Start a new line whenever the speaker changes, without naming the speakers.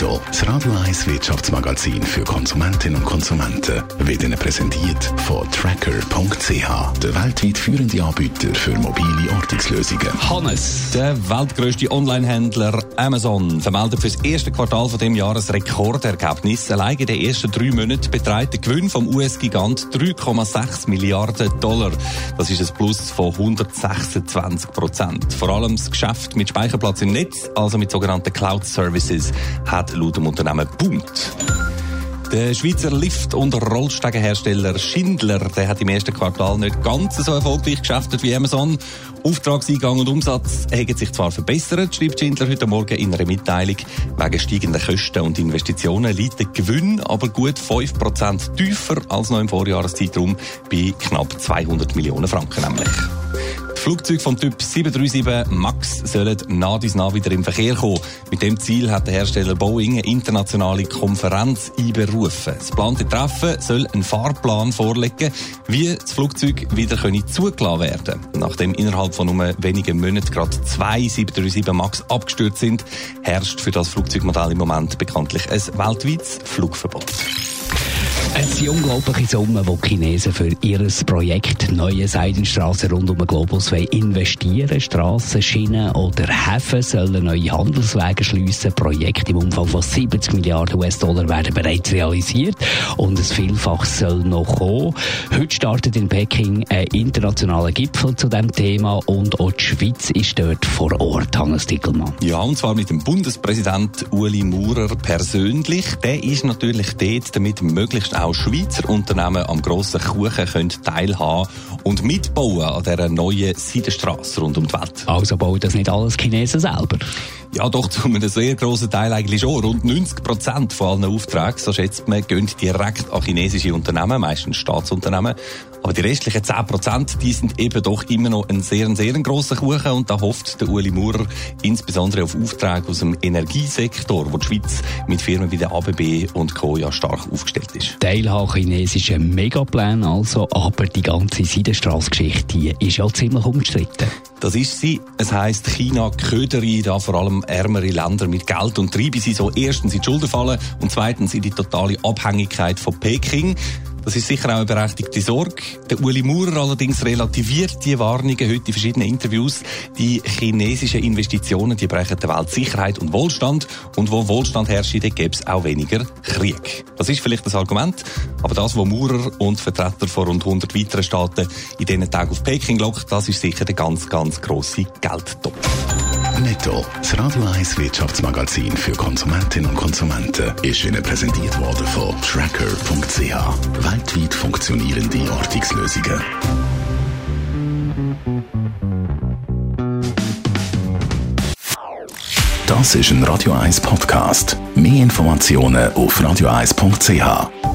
Netto, das Radio 1 Wirtschaftsmagazin für Konsumentinnen und Konsumenten, wird Ihnen präsentiert von Tracker.ch, der weltweit führende Anbieter für mobile Ortungslösungen.
Hannes, der weltgrößte Onlinehändler Amazon, vermeldet für das erste Quartal von dem Jahr ein Rekordergebnis. Allein in den ersten drei Monaten beträgt der Gewinn vom US-Gigant 3,6 Milliarden Dollar. Das ist ein Plus von 126 Prozent. Vor allem das Geschäft mit Speicherplatz im Netz, also mit sogenannten Cloud Services, hat laut dem Unternehmen boomt. Der Schweizer Lift- und Rollstegenhersteller Schindler der hat im ersten Quartal nicht ganz so erfolgreich geschäftet wie Amazon. Auftragseingang und Umsatz haben sich zwar verbessert, schreibt Schindler heute Morgen in einer Mitteilung. Wegen steigender Kosten und Investitionen liegt der Gewinn aber gut 5% tiefer als noch im Vorjahreszeitraum bei knapp 200 Millionen Franken nämlich. Flugzeuge vom Typ 737 MAX sollen nach dies nach wieder im Verkehr kommen. Mit dem Ziel hat der Hersteller Boeing eine internationale Konferenz einberufen. Das geplante Treffen soll einen Fahrplan vorlegen, wie das Flugzeug wieder zugelassen werden können. Nachdem innerhalb von nur wenigen Monaten gerade zwei 737 MAX abgestürzt sind, herrscht für das Flugzeugmodell im Moment bekanntlich ein weltweites Flugverbot.
Sind unglaubliche Summen, die die Chinesen für ihr Projekt Neue Seidenstraße rund um den Globus investieren Strassen, Schienen oder Häfen sollen neue Handelswege schliessen. Projekte im Umfang von 70 Milliarden US-Dollar werden bereits realisiert und ein Vielfach soll noch kommen. Heute startet in Peking ein internationaler Gipfel zu diesem Thema und auch die Schweiz ist dort vor Ort, Hannes Dickelmann.
Ja, und zwar mit dem Bundespräsident Uli Maurer persönlich. Der ist natürlich dort, damit möglichst auch Schweizer Unternehmen am grossen Kuchen können teilhaben und mitbauen an dieser neuen Seidenstrasse rund um die Welt.
Also bauen das nicht alles Chinesen selber?
Ja, doch, zu einem sehr grossen Teil eigentlich schon. Rund 90 Prozent von allen Aufträgen, so schätzt man, gehen direkt an chinesische Unternehmen, meistens Staatsunternehmen. Aber die restlichen 10 Prozent, die sind eben doch immer noch ein sehr, sehr grosser Kuchen und da hofft der Uli Maurer insbesondere auf Aufträge aus dem Energiesektor, wo die Schweiz mit Firmen wie der ABB und Co. ja stark aufgestellt ist.
Teilhabe chinesischer Megaplan also, aber die ganze Seidenstraßgeschichte ist ja ziemlich umstritten.
Das ist sie. Es heisst, China ködere da vor allem ärmere Länder mit Geld und treibe sie so erstens in die Schulden fallen und zweitens in die totale Abhängigkeit von Peking. Das ist sicher auch eine berechtigte Sorge. Der Uli Maurer allerdings relativiert die Warnungen heute in verschiedenen Interviews. Die chinesischen Investitionen, die brechen der Welt Sicherheit und Wohlstand. Und wo Wohlstand herrscht, gäbe es auch weniger Krieg. Das ist vielleicht das Argument. Aber das, was Maurer und Vertreter von rund 100 weiteren Staaten in diesen Tagen auf Peking lockt, das ist sicher der ganz, ganz grosse Geldtopf.
Netto, das Radio 1 Wirtschaftsmagazin für Konsumentinnen und Konsumenten, ist Ihnen präsentiert worden von Tracker.ch. Weltweit funktionierende Ortungslösungen. Das ist ein Radio 1 Podcast. Mehr Informationen auf radio1.ch.